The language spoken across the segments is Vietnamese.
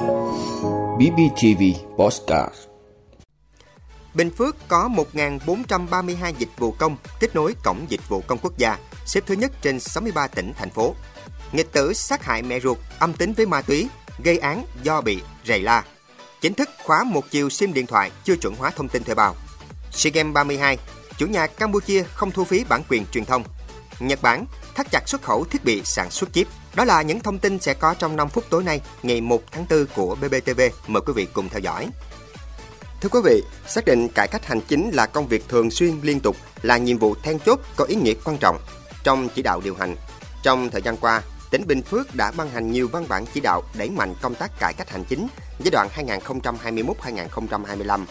BBTV Postcard Bình Phước có 1.432 dịch vụ công kết nối cổng dịch vụ công quốc gia, xếp thứ nhất trên 63 tỉnh, thành phố. Nghịch tử sát hại mẹ ruột, âm tính với ma túy, gây án do bị rầy la. Chính thức khóa một chiều SIM điện thoại chưa chuẩn hóa thông tin thuê bao. SEA Games 32, chủ nhà Campuchia không thu phí bản quyền truyền thông. Nhật Bản thắt chặt xuất khẩu thiết bị sản xuất chip. Đó là những thông tin sẽ có trong 5 phút tối nay, ngày 1 tháng 4 của BBTV. Mời quý vị cùng theo dõi. Thưa quý vị, xác định cải cách hành chính là công việc thường xuyên liên tục là nhiệm vụ then chốt có ý nghĩa quan trọng trong chỉ đạo điều hành. Trong thời gian qua, tỉnh Bình Phước đã ban hành nhiều văn bản chỉ đạo đẩy mạnh công tác cải cách hành chính giai đoạn 2021-2025.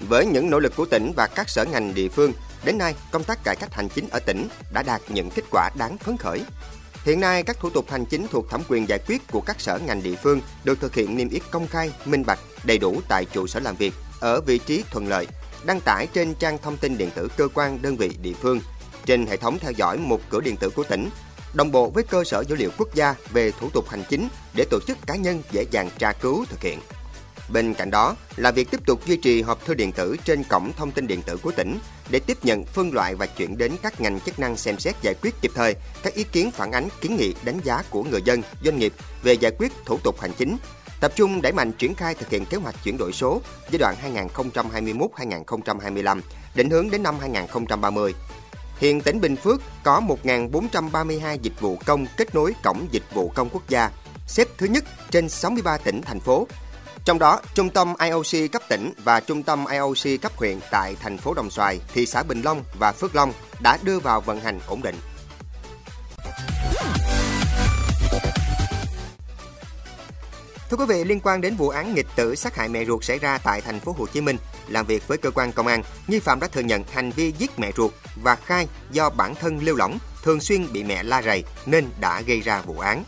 Với những nỗ lực của tỉnh và các sở ngành địa phương, đến nay công tác cải cách hành chính ở tỉnh đã đạt những kết quả đáng phấn khởi. Hiện nay, các thủ tục hành chính thuộc thẩm quyền giải quyết của các sở ngành địa phương được thực hiện niêm yết công khai, minh bạch, đầy đủ tại trụ sở làm việc, ở vị trí thuận lợi, đăng tải trên trang thông tin điện tử cơ quan đơn vị địa phương, trên hệ thống theo dõi một cửa điện tử của tỉnh, đồng bộ với cơ sở dữ liệu quốc gia về thủ tục hành chính để tổ chức cá nhân dễ dàng tra cứu thực hiện. Bên cạnh đó là việc tiếp tục duy trì hộp thư điện tử trên cổng thông tin điện tử của tỉnh để tiếp nhận, phân loại và chuyển đến các ngành chức năng xem xét giải quyết kịp thời các ý kiến phản ánh kiến nghị đánh giá của người dân, doanh nghiệp về giải quyết thủ tục hành chính, tập trung đẩy mạnh triển khai thực hiện kế hoạch chuyển đổi số giai đoạn 2021-2025, định hướng đến năm 2030. Hiện tỉnh Bình Phước có 1.432 dịch vụ công kết nối cổng dịch vụ công quốc gia, xếp thứ nhất trên 63 tỉnh, thành phố. Trong đó, trung tâm IOC cấp tỉnh và trung tâm IOC cấp huyện tại thành phố Đồng Xoài, thị xã Bình Long và Phước Long đã đưa vào vận hành ổn định. Thưa quý vị, liên quan đến vụ án nghịch tử sát hại mẹ ruột xảy ra tại thành phố Hồ Chí Minh, làm việc với cơ quan công an, nghi phạm đã thừa nhận hành vi giết mẹ ruột và khai do bản thân lêu lỏng, thường xuyên bị mẹ la rầy nên đã gây ra vụ án.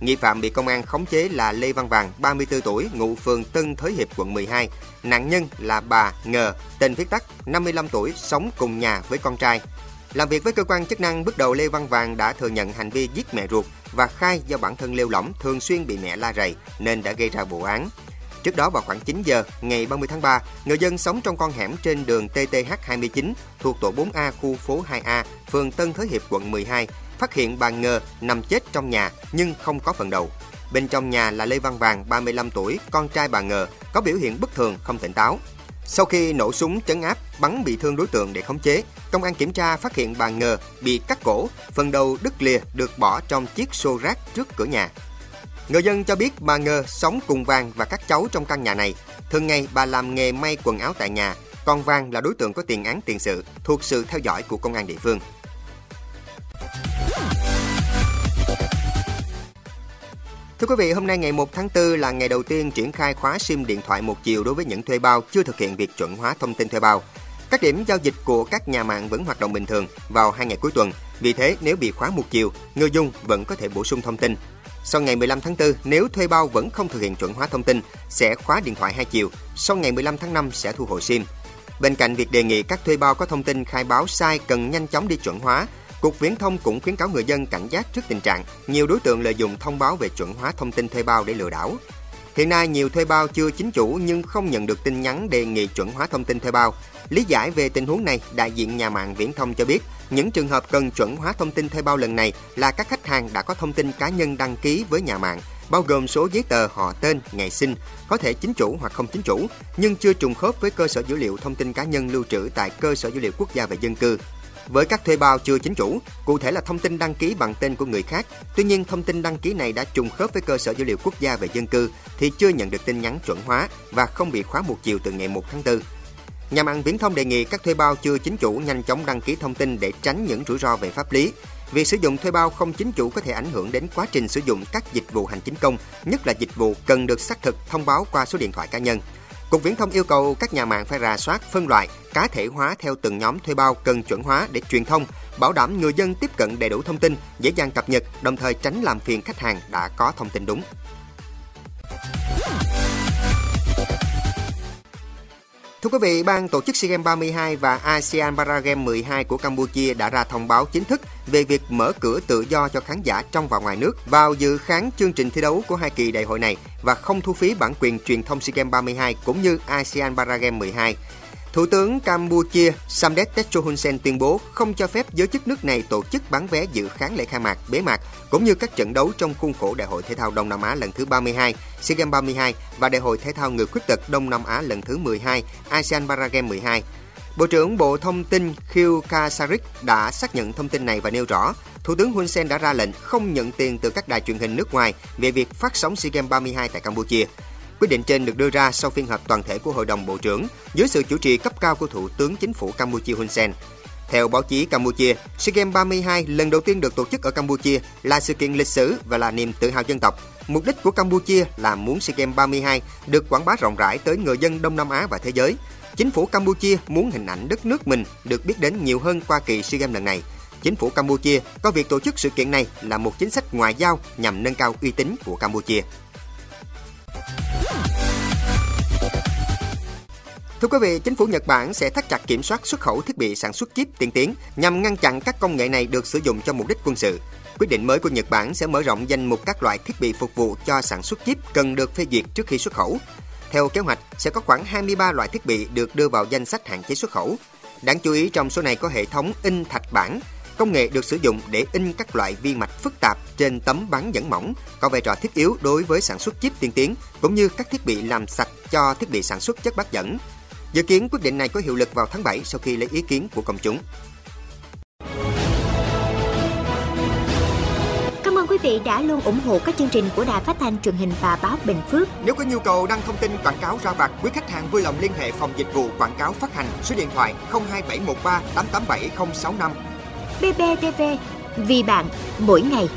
Nghi phạm bị công an khống chế là Lê Văn Vàng, 34 tuổi, ngụ phường Tân Thới Hiệp, quận 12. Nạn nhân là bà Ngờ, tên viết tắt, 55 tuổi, sống cùng nhà với con trai. Làm việc với cơ quan chức năng, bước đầu Lê Văn Vàng đã thừa nhận hành vi giết mẹ ruột và khai do bản thân lêu lỏng thường xuyên bị mẹ la rầy nên đã gây ra vụ án. Trước đó vào khoảng 9 giờ ngày 30 tháng 3, người dân sống trong con hẻm trên đường TTH 29 thuộc tổ 4A khu phố 2A, phường Tân Thới Hiệp, quận 12 phát hiện bà Ngờ nằm chết trong nhà nhưng không có phần đầu. Bên trong nhà là Lê Văn Vàng, 35 tuổi, con trai bà Ngờ, có biểu hiện bất thường, không tỉnh táo. Sau khi nổ súng chấn áp, bắn bị thương đối tượng để khống chế, công an kiểm tra phát hiện bà Ngờ bị cắt cổ, phần đầu đứt lìa được bỏ trong chiếc xô rác trước cửa nhà. Người dân cho biết bà Ngờ sống cùng Vàng và các cháu trong căn nhà này. Thường ngày bà làm nghề may quần áo tại nhà, còn Vàng là đối tượng có tiền án tiền sự, thuộc sự theo dõi của công an địa phương. Thưa quý vị, hôm nay ngày 1 tháng 4 là ngày đầu tiên triển khai khóa SIM điện thoại một chiều đối với những thuê bao chưa thực hiện việc chuẩn hóa thông tin thuê bao. Các điểm giao dịch của các nhà mạng vẫn hoạt động bình thường vào hai ngày cuối tuần. Vì thế, nếu bị khóa một chiều, người dùng vẫn có thể bổ sung thông tin. Sau ngày 15 tháng 4, nếu thuê bao vẫn không thực hiện chuẩn hóa thông tin, sẽ khóa điện thoại hai chiều. Sau ngày 15 tháng 5 sẽ thu hồi SIM. Bên cạnh việc đề nghị các thuê bao có thông tin khai báo sai cần nhanh chóng đi chuẩn hóa, Cục Viễn thông cũng khuyến cáo người dân cảnh giác trước tình trạng nhiều đối tượng lợi dụng thông báo về chuẩn hóa thông tin thuê bao để lừa đảo. Hiện nay nhiều thuê bao chưa chính chủ nhưng không nhận được tin nhắn đề nghị chuẩn hóa thông tin thuê bao. Lý giải về tình huống này, đại diện nhà mạng Viễn thông cho biết, những trường hợp cần chuẩn hóa thông tin thuê bao lần này là các khách hàng đã có thông tin cá nhân đăng ký với nhà mạng, bao gồm số giấy tờ họ tên, ngày sinh, có thể chính chủ hoặc không chính chủ, nhưng chưa trùng khớp với cơ sở dữ liệu thông tin cá nhân lưu trữ tại cơ sở dữ liệu quốc gia về dân cư với các thuê bao chưa chính chủ, cụ thể là thông tin đăng ký bằng tên của người khác. Tuy nhiên, thông tin đăng ký này đã trùng khớp với cơ sở dữ liệu quốc gia về dân cư thì chưa nhận được tin nhắn chuẩn hóa và không bị khóa một chiều từ ngày 1 tháng 4. Nhà mạng Viễn thông đề nghị các thuê bao chưa chính chủ nhanh chóng đăng ký thông tin để tránh những rủi ro về pháp lý. Việc sử dụng thuê bao không chính chủ có thể ảnh hưởng đến quá trình sử dụng các dịch vụ hành chính công, nhất là dịch vụ cần được xác thực thông báo qua số điện thoại cá nhân. Cục Viễn thông yêu cầu các nhà mạng phải rà soát, phân loại, cá thể hóa theo từng nhóm thuê bao cần chuẩn hóa để truyền thông, bảo đảm người dân tiếp cận đầy đủ thông tin, dễ dàng cập nhật, đồng thời tránh làm phiền khách hàng đã có thông tin đúng. Thưa quý vị, ban tổ chức SEA Games 32 và ASEAN Para Games 12 của Campuchia đã ra thông báo chính thức về việc mở cửa tự do cho khán giả trong và ngoài nước vào dự khán chương trình thi đấu của hai kỳ đại hội này và không thu phí bản quyền truyền thông SEA Games 32 cũng như ASEAN Para Games 12. Thủ tướng Campuchia Samdech Techo Hun Sen tuyên bố không cho phép giới chức nước này tổ chức bán vé dự khán lễ khai mạc, bế mạc cũng như các trận đấu trong khuôn khổ Đại hội Thể thao Đông Nam Á lần thứ 32, SEA Games 32 và Đại hội Thể thao người khuyết tật Đông Nam Á lần thứ 12, ASEAN Para Games 12. Bộ trưởng Bộ Thông tin Khieu Kasarik đã xác nhận thông tin này và nêu rõ, Thủ tướng Hun Sen đã ra lệnh không nhận tiền từ các đài truyền hình nước ngoài về việc phát sóng SEA Games 32 tại Campuchia. Quyết định trên được đưa ra sau phiên họp toàn thể của Hội đồng Bộ trưởng dưới sự chủ trì cấp cao của Thủ tướng Chính phủ Campuchia Hun Sen. Theo báo chí Campuchia, SEA Games 32 lần đầu tiên được tổ chức ở Campuchia là sự kiện lịch sử và là niềm tự hào dân tộc. Mục đích của Campuchia là muốn SEA Games 32 được quảng bá rộng rãi tới người dân Đông Nam Á và thế giới. Chính phủ Campuchia muốn hình ảnh đất nước mình được biết đến nhiều hơn qua kỳ SEA Games lần này. Chính phủ Campuchia coi việc tổ chức sự kiện này là một chính sách ngoại giao nhằm nâng cao uy tín của Campuchia. Thưa quý vị, chính phủ Nhật Bản sẽ thắt chặt kiểm soát xuất khẩu thiết bị sản xuất chip tiên tiến nhằm ngăn chặn các công nghệ này được sử dụng cho mục đích quân sự. Quyết định mới của Nhật Bản sẽ mở rộng danh mục các loại thiết bị phục vụ cho sản xuất chip cần được phê duyệt trước khi xuất khẩu. Theo kế hoạch, sẽ có khoảng 23 loại thiết bị được đưa vào danh sách hạn chế xuất khẩu. Đáng chú ý trong số này có hệ thống in thạch bản, công nghệ được sử dụng để in các loại vi mạch phức tạp trên tấm bán dẫn mỏng, có vai trò thiết yếu đối với sản xuất chip tiên tiến, cũng như các thiết bị làm sạch cho thiết bị sản xuất chất bán dẫn. Dự kiến quyết định này có hiệu lực vào tháng 7 sau khi lấy ý kiến của công chúng. Cảm ơn quý vị đã luôn ủng hộ các chương trình của Đài Phát thanh truyền hình và báo Bình Phước. Nếu có nhu cầu đăng thông tin quảng cáo ra vặt, quý khách hàng vui lòng liên hệ phòng dịch vụ quảng cáo phát hành số điện thoại 02713 887065. BBTV, vì bạn, mỗi ngày.